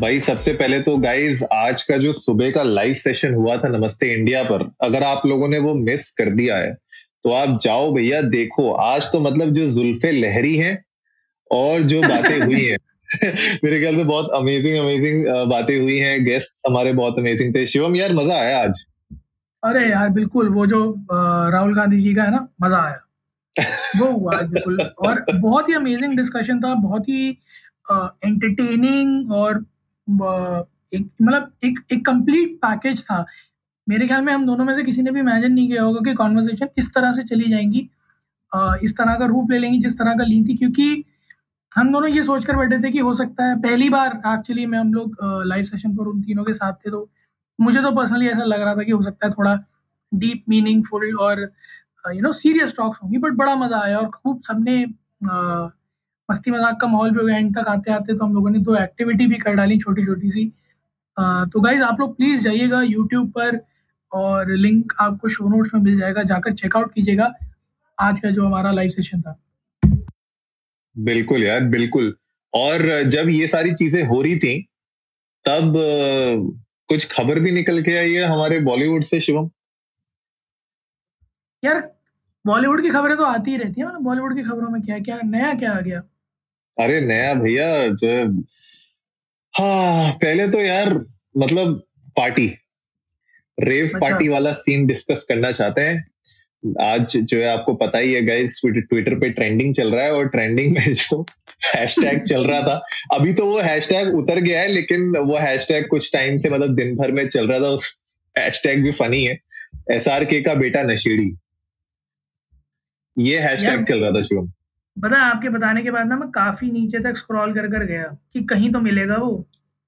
भाई सबसे पहले तो गाइज़ आज का जो सुबह का लाइव सेशन हुआ था नमस्ते इंडिया पर अगर आप लोगों ने वो मिस कर दिया है तो आप जाओ भैया देखो आज तो मतलब जो जुल्फे लहरी हैं और जो बातें हुई हैं मेरे ख्याल से बहुत अमेजिंग अमेजिंग बातें हुई हैं गेस्ट हमारे बहुत अमेजिंग थे। शिवम यार मज़ा आया आज? अरे यार बिल्कुल वो जो राहुल गांधी जी का है ना मज़ा आया। वो हुआ बिल्कुल और बहुत ही अमेजिंग डिस्कशन था बहुत ही एंटरटेनिंग और मतलब एक एक कंप्लीट पैकेज था। मेरे ख्याल में हम दोनों में से किसी ने भी इमेजिन नहीं किया होगा कि कॉन्वर्सेशन इस तरह से चली जाएँगी। इस तरह का रूप ले लेंगी, जिस तरह का ली थी, क्योंकि हम दोनों ये सोच कर बैठे थे कि हो सकता है पहली बार एक्चुअली में हम लोग लाइव सेशन पर उन तीनों के साथ थे तो मुझे तो पर्सनली ऐसा लग रहा था कि हो सकता है थोड़ा डीप मीनिंगफुल और यू नो सीरियस टॉक्स होंगी बट बड़ा मज़ा आया और खूब सबने मस्ती मज़ाक का माहौल भी हो गया एंड तक आते आते तो हम लोगों ने दो एक्टिविटी भी कर डाली छोटी छोटी सी तो गाइज़ आप लोग प्लीज़ जाइएगा यूट्यूब पर और लिंक आपको शो नोट्स में मिल जाएगा जाकर चेकआउट कीजिएगा आज का जो हमारा लाइव सेशन था। बिल्कुल यार बिल्कुल। और जब ये सारी चीज़ें हो रही थी तब कुछ खबर भी निकल के आई है हमारे बॉलीवुड से शिवम? यार बॉलीवुड की खबरें तो आती ही रहती है बॉलीवुड की खबरों में क्या क्या नया क्या आ गया? अरे नया भैया जो हाँ पहले तो यार मतलब पार्टी रेव अच्छा। पार्टी वाला सीन डिस्कस करना चाहते हैं। आज जो है आपको पता ही है गाइस ट्विटर पे ट्रेंडिंग चल रहा है और ट्रेंडिंग में जो हैशटैग चल रहा था अभी तो वो हैशटैग उतर गया है लेकिन वो हैशटैग कुछ टाइम से मतलब दिन भर में चल रहा था उस हैशटैग भी फनी है। एस के बेटा नशेड़ी। ये हैशटैग चल रहा था शिवम पता आपके बताने के बाद ना मैं काफ़ी नीचे तक स्क्रॉल कर कर गया कि कहीं तो मिलेगा वो।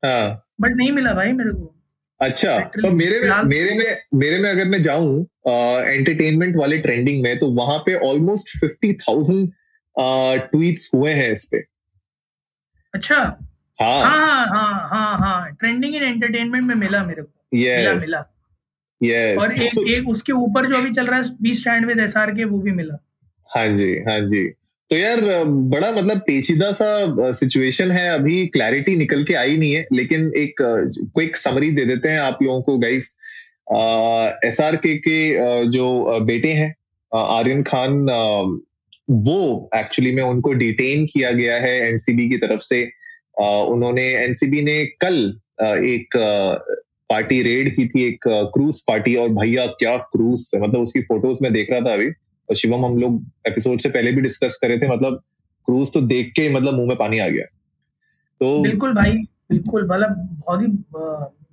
हाँ। बट नहीं मिला भाई मेरे को। अच्छा तो मेरे में मेरे में मेरे में अगर मैं जाऊँ एंटरटेनमेंट वाले ट्रेंडिंग में तो वहाँ पे ऑलमोस्ट फिफ्टी थाउज़ेंड ट्वीट्स हुए हैं इस पे। अच्छा? हाँ। हाँ हाँ हाँ हाँ ट्रेंडिंग इन एंटरटेनमेंट में मिला मेरे को। yes. मिला। मिला yes. और एक एक उसके ऊपर जो अभी चल रहा है बी स्टैंड विद एसआर के वो भी मिला। हाँ जी हाँ जी। तो यार, बड़ा मतलब पेचीदा सा सिचुएशन है। अभी क्लैरिटी निकल के आई नहीं है, लेकिन एक क्विक समरी दे देते हैं आप लोगों को गाइस एस आर के के जो बेटे हैं आर्यन खान वो एक्चुअली में उनको डिटेन किया गया है एनसीबी की तरफ़ से। उन्होंने एनसीबी ने कल एक पार्टी रेड की थी, एक क्रूज पार्टी और भैया क्या क्रूज मतलब उसकी फ़ोटोज़ में देख रहा था अभी। शिवम हम लोग एपिसोड से पहले भी डिस्कस करे थे मतलब क्रूज तो देख के मतलब मुँह में पानी आ गया। तो बिल्कुल भाई बिल्कुल मतलब बहुत ही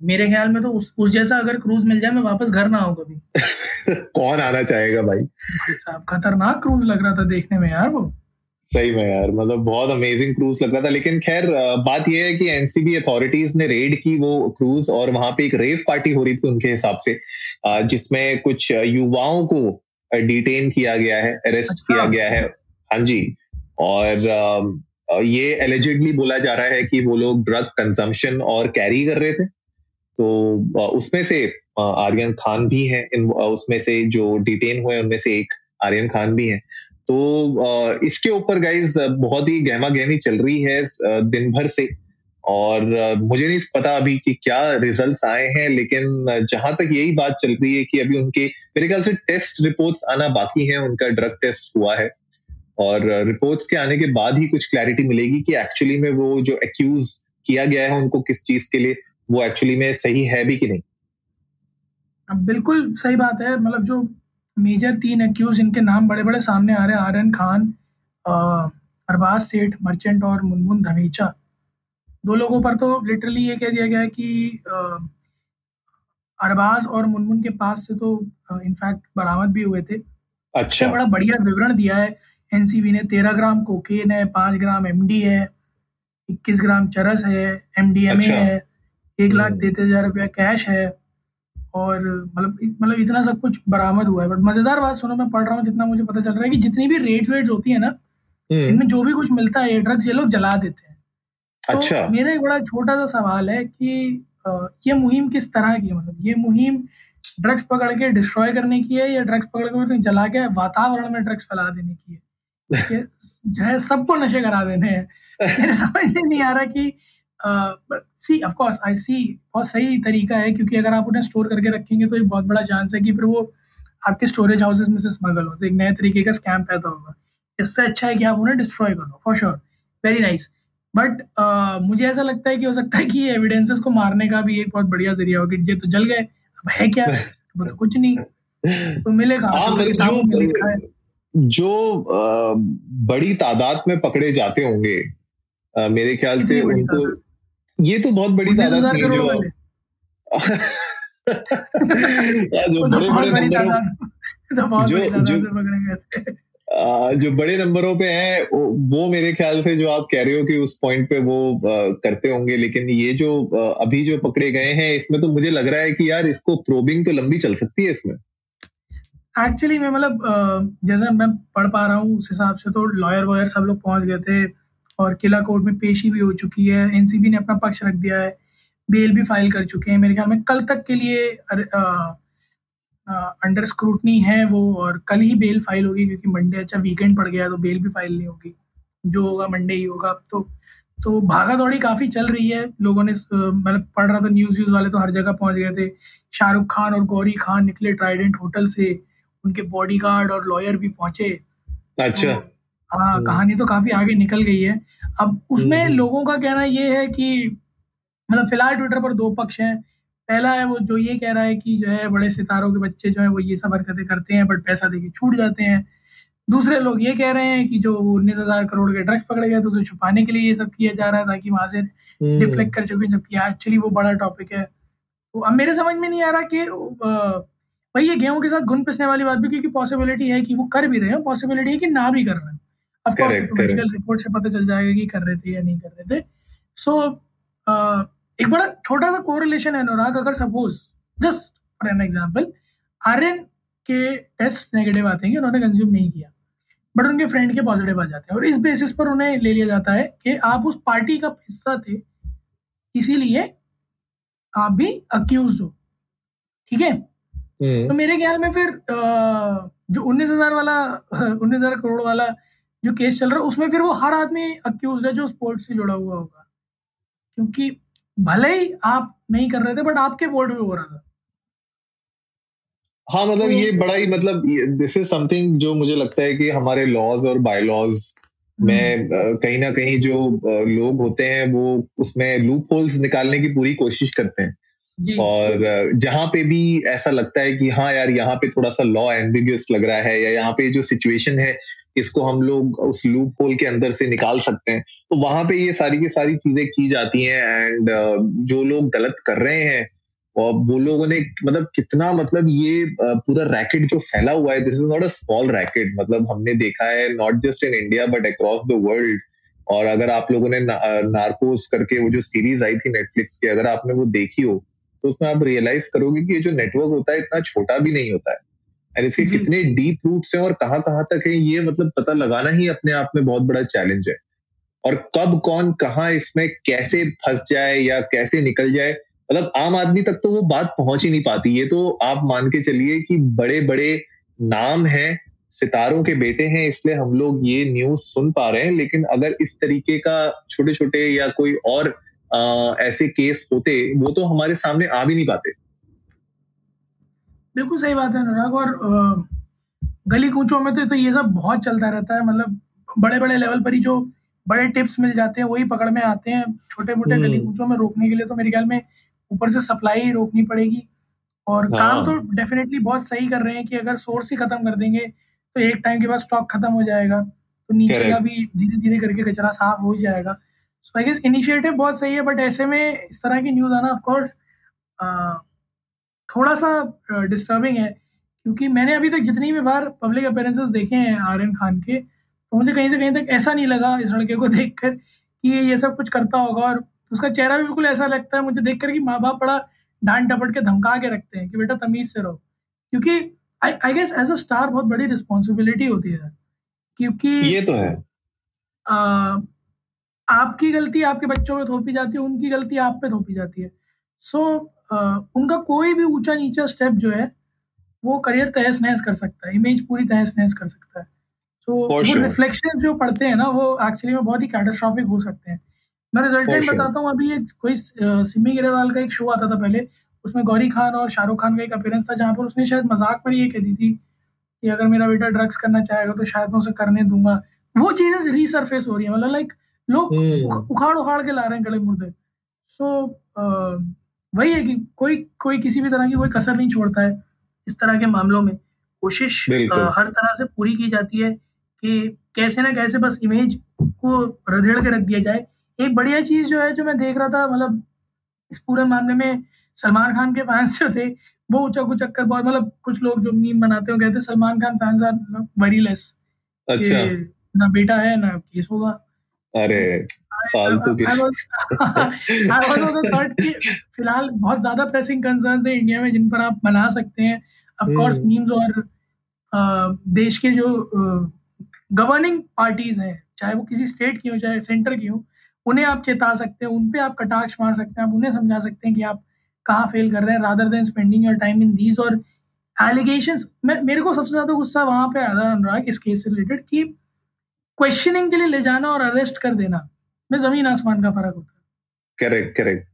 मेरे ख्याल में तो उस, उस जैसा अगर क्रूज मिल जाए मैं वापस घर ना आऊँ कभी। कौन आना चाहेगा भाई? साहब खतरनाक क्रूज लग रहा था देखने में यार वो। सही में यार मतलब बहुत अमेजिंग क्रूज लग रहा था लेकिन खैर बात यह है कि एनसीबी अथॉरिटीज ने रेड की वो क्रूज और वहाँ पे एक रेव पार्टी हो रही थी उनके हिसाब से जिसमें कुछ युवाओं को डिटेन किया गया है अरेस्ट अच्छा। किया गया है। हाँ जी और ये एलिजिडली बोला जा रहा है कि वो लोग ड्रग कंजम्पशन और कैरी कर रहे थे। तो उसमें से आर्यन खान भी है उसमें से जो डिटेन हुए उनमें से एक आर्यन खान भी है। तो इसके ऊपर गाइज़ बहुत ही गहमा गहमी चल रही है दिन भर से। और मुझे नहीं पता अभी कि क्या रिजल्ट्स आए हैं, लेकिन जहाँ तक यही बात चल रही है कि अभी उनके, मेरे ख्याल से टेस्ट रिपोर्ट्स आना बाकी है, उनका ड्रग टेस्ट हुआ है। और रिपोर्ट्स के आने के बाद ही कुछ क्लैरिटी मिलेगी कि एक्चुअली में वो जो एक्यूज किया गया है उनको किस चीज़ के लिए, वो एक्चुअली में सही है भी कि नहीं। अब बिल्कुल सही बात है मतलब जो मेजर तीन एक्यूज इनके नाम बड़े बड़े सामने आ रहे हैं, आर्यन खान अरबाज सेठ मर्चेंट और मुनमुन धमीचा दो लोगों पर तो लिटरली ये कह दिया गया है कि अरबाज और मुनमुन के पास से तो इनफैक्ट बरामद भी हुए थे। अच्छा। बड़ा बढ़िया विवरण दिया है। एनसीबी ने तेरह ग्राम कोकेन है पाँच ग्राम एमडी है इक्कीस ग्राम चरस है एमडीएमए अच्छा। है एक लाख हम्म। तैतीस हज़ार रुपया कैश है और मतलब मतलब इतना सब कुछ बरामद हुआ है। बट मज़ेदार बात सुनो मैं पढ़ रहा हूँ जितना मुझे पता चल रहा है कि जितनी भी रेट वेट्स होती है ना हम्म। इनमें जो भी कुछ मिलता है ये ड्रग्स ये लोग जला देते हैं। तो अच्छा। मेरा एक बड़ा छोटा सा सवाल है कि ये मुहिम किस तरह की है? मतलब ये मुहिम ड्रग्स पकड़ के डिस्ट्रॉय करने की है या ड्रग्स पकड़ के जला के वातावरण में ड्रग्स फैला देने की है? जो है सबको नशे करा देने हैं। मेरे समझ में नहीं आ रहा कि सी ऑफ़ कोर्स आई सी बहुत सही तरीका है क्योंकि अगर आप उन्हें स्टोर करके रखेंगे तो एक बहुत बड़ा चांस है कि फिर वो आपके स्टोरेज हाउसेस में से स्मगल हो। तो एक नए तरीके का स्कैम पैदा होगा। इससे अच्छा है कि आप उन्हें डिस्ट्रॉय कर दो for sure very nice but uh, मुझे ऐसा लगता है कि हो सकता है कि ये एविडेंसेस को मारने का भी एक बहुत बढ़िया ज़रिया हो कि ये तो जल गए अब है क्या? वो तो कुछ नहीं। तो मिलेगा तो किताबों में लिखा है। जो जो अ, बड़ी तादाद में पकड़े जाते होंगे मेरे ख्याल से उनको ये तो बहुत बड़ी तादाद नहीं जो जो बड़े बड़े नंबरों जो आ, जो बड़े नंबरों पे है, वो मेरे ख्याल से जो आप कह रहे हो कि उस पॉइंट पे वो करते होंगे, लेकिन ये जो अभी जो पकड़े गए हैं, इसमें तो मुझे लग रहा है कि यार इसको प्रोबिंग तो लंबी चल सकती है इसमें। एक्चुअली मैं मतलब जैसे मैं पढ़ पा रहा हूँ, उस हिसाब से तो लॉयर वॉयर सब लोग पहुँच गए थे, और किला कोर्ट में पेशी भी हो चुकी है, एनसीबी ने अपना पक्ष रख दिया है, बेल भी फ़ाइल कर चुके हैं। मेरे ख्याल में कल तक के लिए अंडर स्क्रूटनी है वो और कल ही बेल फ़ाइल होगी क्योंकि मंडे अच्छा वीकेंड पड़ गया तो बेल भी फ़ाइल नहीं होगी। जो होगा मंडे ही होगा। तो तो भागा दौड़ी काफ़ी चल रही है। लोगों ने मतलब पढ़ रहा था न्यूज़ व्यूज़ वाले तो हर जगह पहुँच गए थे। शाहरुख खान और गौरी खान निकले ट्राइडेंट होटल से। उनके बॉडीगार्ड और लॉयर भी पहुँचे। अच्छा। तो हाँ कहानी तो काफ़ी आगे निकल गई है। अब उसमें हम्म। लोगों का कहना ये है कि मतलब फ़िलहाल ट्विटर पर दो पक्ष हैं। पहला है वो जो ये कह रहा है कि जो है बड़े सितारों के बच्चे जो है वो ये सब हरकतें करते हैं बट पैसा देके छूट जाते हैं। दूसरे लोग ये कह रहे हैं कि जो उन्नीस हज़ार करोड़ के ड्रग्स पकड़े गए तो उसे छुपाने के लिए ये सब किया जा रहा है ताकि वहाँ से हम्म। डिफ्लेक्ट कर चुके जबकि एक्चुअली वो बड़ा टॉपिक है। तो अब मेरे समझ में नहीं आ रहा कि भाई ये गेहूँ के साथ घुन पिसने वाली बात भी क्योंकि पॉसिबिलिटी है कि वो कर भी रहे हैं पॉसिबिलिटी है कि ना भी कर रहे हैं। Of course correct correct medical report से पता चल जाएगा कि कर रहे थे या नहीं कर रहे थे। सो एक बड़ा छोटा सा कोरिलेशन है अनुराग अगर suppose just for an example Aryan के टेस्ट नेगेटिव आते हैं उन्होंने कंज्यूम नहीं किया बट उनके फ्रेंड के पॉजिटिव आ जाते हैं और इस बेसिस पर उन्हें ले लिया जाता है कि आप उस पार्टी का हिस्सा थे इसीलिए आप भी अक्यूज हो ठीक है? तो हम्म मेरे ख्याल में फिर जो उन्नीस हज़ार वाला उन्नीस हज़ार करोड़ वाला जो केस चल रहा है उसमें फिर वो हर आदमी अक्यूज है जो स्पोर्ट्स से जुड़ा हुआ होगा क्योंकि भले ही आप नहीं कर रहे थे बट आपके बोर्ड में हो रहा था। हाँ मतलब तो ये बड़ा ही मतलब दिस इज़ समथिंग जो मुझे लगता है कि हमारे लॉज और बाय लॉज में हम्म, कहीं ना कहीं जो लोग होते हैं वो उसमें लूप होल्स निकालने की पूरी कोशिश करते हैं। और जहाँ पे भी ऐसा लगता है कि हाँ यार यहाँ पे थोड़ा सा लॉ एम्बिग्यूस लग रहा है या यहाँ पे जो सिचुएशन है इसको हम लोग उस लूप होल के अंदर से निकाल सकते हैं। तो वहाँ पे ये सारी की सारी चीज़ें की जाती हैं एंड जो लोग गलत कर रहे हैं और वो लोगों ने मतलब कितना मतलब ये पूरा रैकेट जो फैला हुआ है this is not a small racket मतलब हमने देखा है not just in India but across the world और अगर आप लोगों ने ना, नार्कोस करके वो जो सीरीज़ आई थी नेटफ्लिक्स की अगर आपने वो देखी हो तो उसमें आप रियलाइज़ करोगे कि ये जो नेटवर्क होता है इतना छोटा भी नहीं होता है। और इसके कितने डीप रूट्स हैं और कहाँ कहाँ तक है ये मतलब पता लगाना ही अपने आप में बहुत बड़ा चैलेंज है। और कब कौन कहाँ इसमें कैसे फंस जाए या कैसे निकल जाए मतलब आम आदमी तक तो वो बात पहुँच ही नहीं पाती। ये तो आप मान के चलिए कि बड़े बड़े नाम हैं सितारों के बेटे हैं इसलिए हम लोग ये न्यूज़ सुन पा रहे हैं। लेकिन अगर इस तरीके का छोटे छोटे या कोई और आ, ऐसे केस होते वो तो हमारे सामने आ भी नहीं पाते। बिल्कुल सही बात है अनुराग। और अ, गली कूचों में तो, तो ये सब बहुत चलता रहता है। मतलब बड़े बड़े लेवल पर ही जो बड़े टिप्स मिल जाते हैं वही पकड़ में आते हैं। छोटे मोटे गली हम्म। कूचों में रोकने के लिए तो मेरे ख्याल में ऊपर से सप्लाई रोकनी पड़ेगी। और काम तो हाँ। डेफिनेटली बहुत सही कर रहे हैं कि अगर सोर्स ही खत्म कर देंगे तो एक टाइम के बाद स्टॉक खत्म हो जाएगा। तो नीचे का करेक्ट भी धीरे धीरे करके कचरा साफ़ हो ही जाएगा। सो आई गेस इनिशिएटिव बहुत सही है बट ऐसे में इस तरह की न्यूज़ आना ऑफ़ कोर्स थोड़ा सा डिस्टर्बिंग है क्योंकि मैंने अभी तक जितनी भी बार पब्लिक अपेयरेंसेस देखे हैं आर्यन खान के तो मुझे कहीं से कहीं तक ऐसा नहीं लगा इस लड़के को देख कर कि ये ये सब कुछ करता होगा और उसका चेहरा भी बिल्कुल ऐसा लगता है मुझे देख कर कि माँ बाप बड़ा डांट डपट के धमका के रखते हैं कि बेटा तमीज से रहो। क्योंकि I I guess as a star बहुत बड़ी रिस्पॉन्सिबिलिटी होती है क्योंकि ये तो है। आ, आपकी गलती आपके बच्चों पे थोपी जाती है उनकी गलती आप पे थोपी जाती है। सो so, उनका कोई भी ऊँचा नीचा स्टेप जो है वो करियर तहस नहस कर सकता है इमेज पूरी तहस नहस कर सकता है। सो so, रिफ्लेक्शन जो पड़ते हैं ना वो एक्चुअली में बहुत ही कैटास्ट्रॉफिक हो सकते हैं। मैं रिजल्टेंट बताता हूँ अभी एक कोई सिमी गिरेवाल का एक शो आता था पहले उसमें गौरी खान और शाहरुख खान का एक अपीयरेंस था जहाँ पर उसने शायद मज़ाक पर ये कह दी थी कि अगर मेरा बेटा ड्रग्स करना चाहेगा तो शायद मैं उसे करने दूँगा। वो चीज़ें रीसरफेस हो रही है मतलब लाइक लोग hmm. उखाड़ उखाड़ के ला रहे हैं गले मुर्दे। सो वही है कि कोई कोई किसी भी तरह की कोई कसर नहीं छोड़ता है इस तरह के मामलों में। कोशिश हर तरह से पूरी की जाती है कि कैसे ना कैसे बस इमेज को रधेड़ के रख दिया जाए। एक बढ़िया चीज़ जो है जो मैं देख रहा था मतलब इस पूरे मामले में सलमान खान के फैंस जो थे वो उचक उचक कर बहुत मतलब कुछ लोग जो मीम बनाते हो कहते Salman Khan fans are very less अच्छा। ना बेटा है ना केस होगा। अरे फालतू की फ़िलहाल बहुत ज़्यादा प्रेसिंग कंसर्न है इंडिया में जिन पर आप बना सकते हैं। ऑफ़ कोर्स मीम्स और देश के जो गवर्निंग पार्टीज़ हैं चाहे वो किसी स्टेट की हो चाहे सेंटर की हो उन्हें आप चेता सकते हैं उन पे आप कटाक्ष मार सकते हैं आप उन्हें समझा सकते हैं कि आप कहाँ फेल कर रहे हैं rather than spending your time in these और एलिगेशन मेरे को सबसे ज़्यादा गुस्सा वहाँ पे आया अनुराग इस केस से रिलेटेड कि क्वेश्चनिंग के लिए ले जाना और अरेस्ट कर देना। में ज़मीन आसमान का फ़र्क होता है। करेक्ट करेक्ट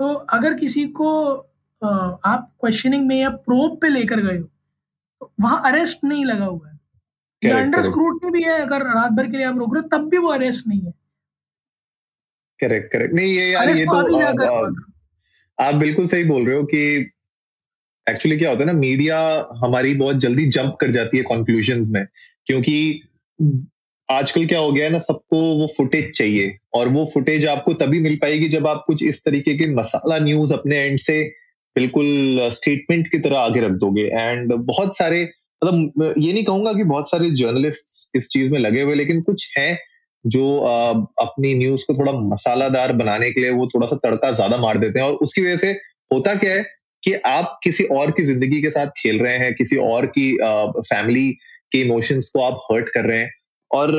तो अगर किसी को आप क्वेश्चनिंग में या प्रोब पे लेकर गए हो तो वहाँ अरेस्ट नहीं लगा हुआ है। अंडर स्क्रूटनी भी है अगर रात भर के लिए आप रोक रहे हो तब भी वो अरेस्ट नहीं है। करेक्ट करेक्ट नहीं ये यार ये तो आप बिल्कुल सही बोल रहे हो कि एक्चुअली क्या होता है ना मीडिया हमारी बहुत जल्दी जंप कर जाती है कंक्लूजन्स में क्योंकि आजकल क्या हो गया है ना, सबको वो फुटेज चाहिए। और वो फुटेज आपको तभी मिल पाएगी जब आप कुछ इस तरीके के मसाला न्यूज़ अपने एंड से बिल्कुल स्टेटमेंट की तरह आगे रख दोगे। एंड बहुत सारे मतलब ये नहीं कहूँगा कि बहुत सारे जर्नलिस्ट इस चीज़ में लगे हुए लेकिन कुछ है जो अपनी न्यूज़ को थोड़ा मसालादार बनाने के लिए वो थोड़ा सा तड़का ज़्यादा मार देते हैं। और उसकी वजह से होता क्या है कि आप किसी और की ज़िंदगी के साथ खेल रहे हैं, किसी और की फैमिली के इमोशंस को आप हर्ट कर रहे हैं। और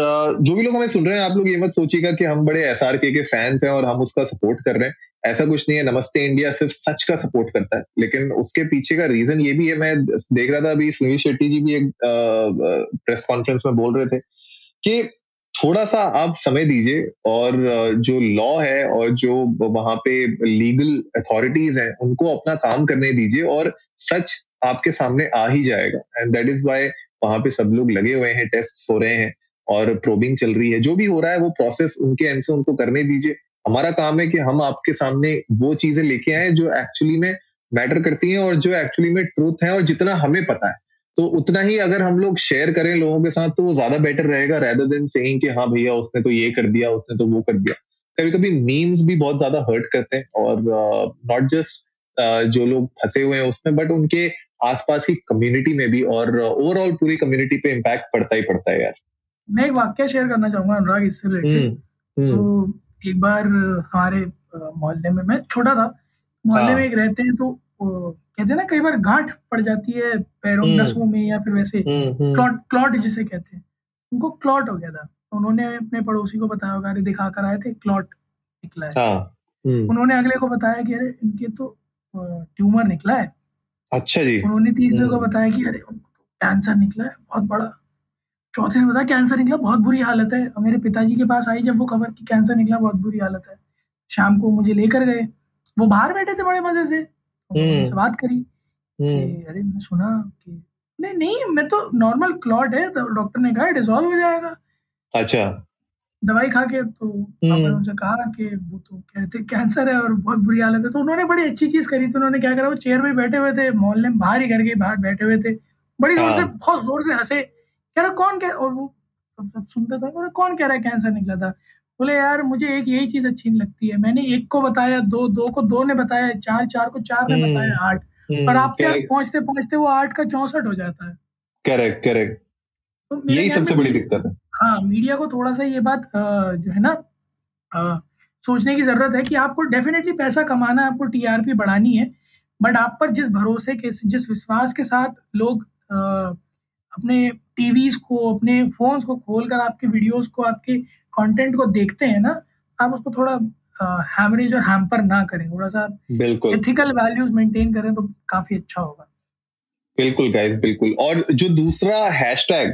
जो भी लोग हमें सुन रहे हैं आप लोग ये मत सोचिएगा कि हम बड़े एस के, फैंस हैं और हम उसका सपोर्ट कर रहे हैं। ऐसा कुछ नहीं है नमस्ते इंडिया सिर्फ़ सच का सपोर्ट करता है। लेकिन उसके पीछे का रीजन ये भी है मैं देख रहा था अभी सुनील शेट्टी जी भी एक प्रेस कॉन्फ्रेंस में बोल रहे थे कि थोड़ा सा आप समय दीजिए और जो लॉ है और जो वहाँ पे लीगल अथॉरिटीज हैं उनको अपना काम करने दीजिए और सच आपके सामने आ ही जाएगा। एंड दैट इज़ वाई वहाँ पे सब लोग लगे हुए हैं टेस्ट हो रहे हैं। और प्रोबिंग चल रही है। जो भी हो रहा है वो प्रोसेस उनके एंड से उनको करने दीजिए। हमारा काम है कि हम आपके सामने वो चीज़ें लेके आए जो एक्चुअली में मैटर करती हैं और जो एक्चुअली में ट्रूथ है और जितना हमें पता है। तो उतना ही अगर हम लोग शेयर करें लोगों के साथ तो वो ज़्यादा बेटर रहेगा रेदर देन सेइंग कि हाँ भैया उसने तो ये कर दिया उसने तो वो कर दिया। कभी कभी मीम्स भी बहुत ज़्यादा हर्ट करते हैं और नॉट uh, जस्ट uh, जो लोग फंसे हुए हैं उसमें बट उनके आसपास की कम्युनिटी में भी और ओवरऑल uh, पूरी कम्युनिटी पे इम्पैक्ट पड़ता ही पड़ता है यार। मैं एक वाक्य शेयर करना चाहूँगा अनुराग इससे रिलेटेड हम्म, हम्म। तो एक बार हमारे मोहल्ले में मैं छोटा था मोहल्ले हाँ। में एक रहते हैं तो कहते हैं ना कई बार गांठ पड़ जाती है पैरों हम्म। नसों में या फिर वैसे क्लॉट क्लॉट। जिसे कहते हैं। उनको क्लॉट हो गया था। तो उन्होंने अपने पड़ोसी को बताया होगा अरे दिखा कर आए थे क्लॉट निकला है। हाँ, उन्होंने अगले को बताया कि अरे इनके तो ट्यूमर निकला है। अच्छा जी। उन्होंने तीसरे को बताया कि अरे कैंसर निकला है बहुत बड़ा। चौथे ने बताया कैंसर निकला बहुत बुरी हालत है। मेरे पिताजी के पास आई जब वो खबर की कैंसर निकला बहुत बुरी हालत है। शाम को मुझे लेकर गए। वो बाहर बैठे थे बड़े मज़े से। उनसे बात करी अरे मैं सुना कि नहीं नहीं मैं तो नॉर्मल क्लॉट है तो डॉक्टर ने कहा डिजॉल्व हो जाएगा। अच्छा। दवाई खा के तो उनसे कहा कि वो तो कहते कैंसर है और बहुत बुरी हालत है। तो उन्होंने बड़ी अच्छी चीज़ करी थी। उन्होंने क्या करा वो चेयर में बैठे हुए थे मोहल्ले में बाहर ही घर के बाहर बैठे हुए थे। बड़ी ज़ोर से बहुत ज़ोर से हंसे। कह रहा कौन कह और वो सब सुनते थे कौन कह रहा है कैंसर निकला था? बोले यार मुझे एक यही चीज़ अच्छी लगती है। मैंने एक को बताया दो दो को दो ने बताया चार चार को चार ने हम्म, बताया आठ। हम्म, पर आप क्या पहुँचते पहुँचते वो आठ का चौसठ हो जाता है। Correct correct. तो यही सबसे बड़ी दिक्कत है। हाँ मीडिया को थोड़ा सा ये बात जो है ना सोचने की ज़रूरत है कि आपको डेफिनेटली पैसा कमाना है आपको टीआरपी बढ़ानी है। बट आप पर जिस भरोसे के जिस विश्वास के साथ लोग आ, अपने टीवीज को अपने फोन्स को खोलकर आपके वीडियोस को आपके कंटेंट को देखते हैं ना आप उसको थोड़ा हैमरेज और हैम्पर ना करें। थोड़ा सा बिल्कुल। एथिकल वैल्यूज़ मेंटेन करें तो काफ़ी अच्छा होगा। बिल्कुल गाइस बिल्कुल। और जो दूसरा हैशटैग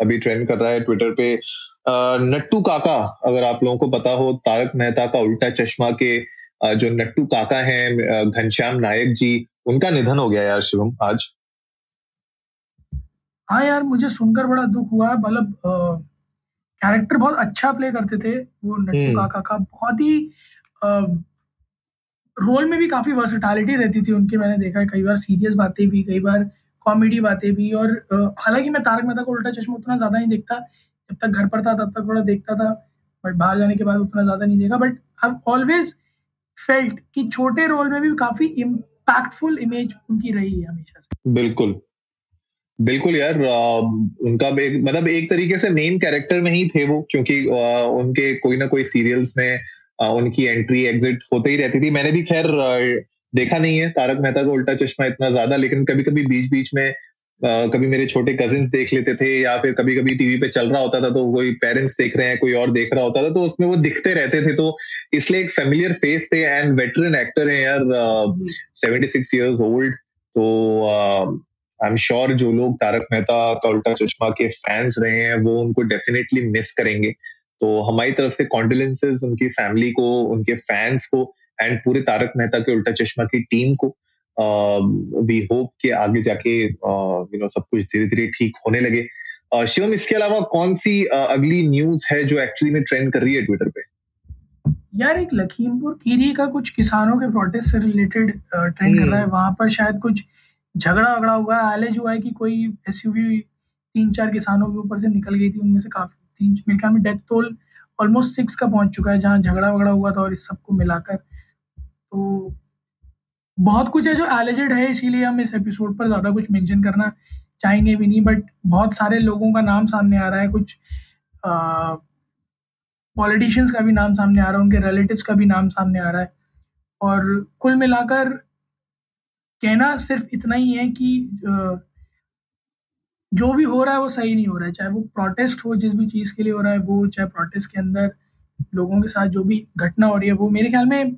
अभी ट्रेंड कर रहा है ट्विटर पे नट्टू काका अगर आप लोगों को पता हो तारक मेहता का उल्टा चश्मा के जो नट्टू काका हैं घनश्याम नायक जी उनका निधन हो गया यार शिवम आज। हाँ यार मुझे सुनकर बड़ा दुख हुआ। मतलब कैरेक्टर बहुत अच्छा प्ले करते थे वो नट्टू हम्म। काका का। बहुत ही रोल में भी काफ़ी वर्सिटैलिटी रहती थी उनकी मैंने देखा है। कई बार सीरियस बातें भी कई बार कॉमेडी बातें भी और हालाँकि मैं तारक मेहता को उल्टा चश्मा उतना ज़्यादा नहीं देखता जब तक घर पर था तब तक थोड़ा देखता था बट बाहर जाने के बाद उतना ज़्यादा नहीं देखा। बट आई ऑलवेज फेल्ट कि छोटे रोल में भी काफ़ी इम्पैक्टफुल इमेज उनकी रही है हमेशा से। बिल्कुल। बिल्कुल यार उनका मतलब एक तरीके से मेन कैरेक्टर में ही थे वो क्योंकि उनके कोई ना कोई सीरियल्स में उनकी एंट्री एग्जिट होते ही रहती थी। मैंने भी खैर देखा नहीं है तारक मेहता का उल्टा चश्मा इतना ज़्यादा लेकिन कभी कभी बीच बीच में कभी मेरे छोटे कजिन देख लेते थे या फिर कभी कभी टीवी पे चल रहा होता था तो कोई पेरेंट्स देख रहे हैं कोई और देख रहा होता था तो उसमें वो दिखते रहते थे। तो इसलिए एक फेमिलियर फेस थे एंड वेटरन एक्टर है यार सेवेंटी सिक्स ईयर्स ओल्ड तो आई एम श्योर जो लोग तारक मेहता का उल्टा चश्मा के फैंस रहे हैं वो उनको डेफिनेटली मिस करेंगे। तो हमारी तरफ़ से कॉन्डोलेंसेज उनकी फैमिली को उनके फैंस को एंड पूरे तारक मेहता के उल्टा चश्मा की टीम को। वी uh, होप कि आगे जाके यू नो सब कुछ धीरे धीरे ठीक होने लगे। Uh, शिवम इसके अलावा कौन सी uh, अगली न्यूज़ है जो एक्चुअली में ट्रेंड कर रही है ट्विटर पे? यार एक लखीमपुर खीरी का कुछ किसानों के प्रोटेस्ट से रिलेटेड ट्रेंड कर रहा है। हम्म। वहाँ पर शायद कुछ झगड़ा वगड़ा हुआ है एलेज हुआ है कि कोई एसयूवी तीन चार किसानों के ऊपर से निकल गई थी, उनमें से काफ़ी तीन मेरे ख्याल में डेथ टोल ऑलमोस्ट सिक्स का पहुँच चुका है, जहाँ झगड़ा वगड़ा हुआ था और इस सबको मिलाकर। तो बहुत कुछ है जो एलिजेड है, इसीलिए हम इस एपिसोड पर ज़्यादा कुछ मेंशन करना चाहेंगे भी नहीं बट बहुत सारे लोगों का नाम सामने आ रहा है, कुछ पॉलिटिशियंस का भी नाम सामने आ रहा है, उनके रिलेटिव्स का भी नाम सामने आ रहा है, और कुल मिलाकर कहना सिर्फ़ इतना ही है कि जो भी हो रहा है वो सही नहीं हो रहा है। चाहे वो प्रोटेस्ट हो, जिस भी चीज़ के लिए हो रहा है वो, चाहे प्रोटेस्ट के अंदर लोगों के साथ जो भी घटना हो रही है वो, मेरे ख्याल में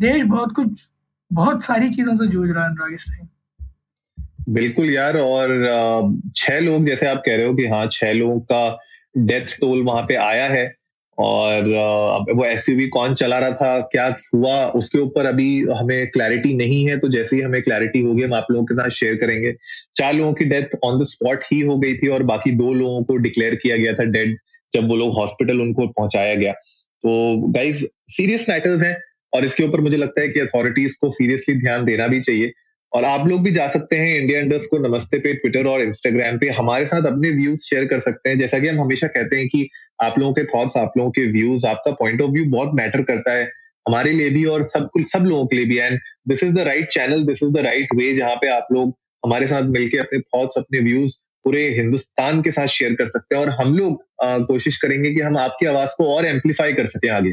देश बहुत कुछ, बहुत सारी चीज़ों से जूझ रहा है अनुराग इस टाइम बिल्कुल यार, और छह लोग जैसे आप कह रहे हो कि हाँ छह लोगों का डेथ टोल वहाँ पे आया है। और वो एसयूवी कौन चला रहा था, क्या हुआ, उसके ऊपर अभी हमें क्लैरिटी नहीं है तो जैसे ही हमें क्लैरिटी होगी, हम आप लोगों के साथ शेयर करेंगे। चार लोगों की डेथ ऑन द स्पॉट ही हो गई थी और बाकी दो लोगों को डिक्लेयर किया गया था डेड जब वो लोग हॉस्पिटल उनको पहुँचाया गया। तो गाइज़ सीरियस मैटर्स हैं और इसके ऊपर मुझे लगता है कि अथॉरिटीज को सीरियसली ध्यान देना भी चाहिए। और आप लोग भी जा सकते हैं इंडिया इंडस्ट को नमस्ते पे ट्विटर और इंस्टाग्राम पे। हमारे साथ अपने व्यूज़ शेयर कर सकते हैं। जैसा कि हम हमेशा कहते हैं कि आप लोगों के थॉट्स आप लोगों के व्यूज़ आपका पॉइंट ऑफ़ व्यू बहुत मैटर करता है हमारे लिए भी और सब कुछ, सब लोगों के लिए भी। And this is the right channel this is the right way जहाँ पे आप लोग हमारे साथ मिलकर अपने थॉट्स अपने व्यूज़ पूरे हिंदुस्तान के साथ शेयर कर सकते हैं। और हम लोग कोशिश करेंगे कि हम आपकी आवाज़ को और एम्पलीफाई कर सके आगे।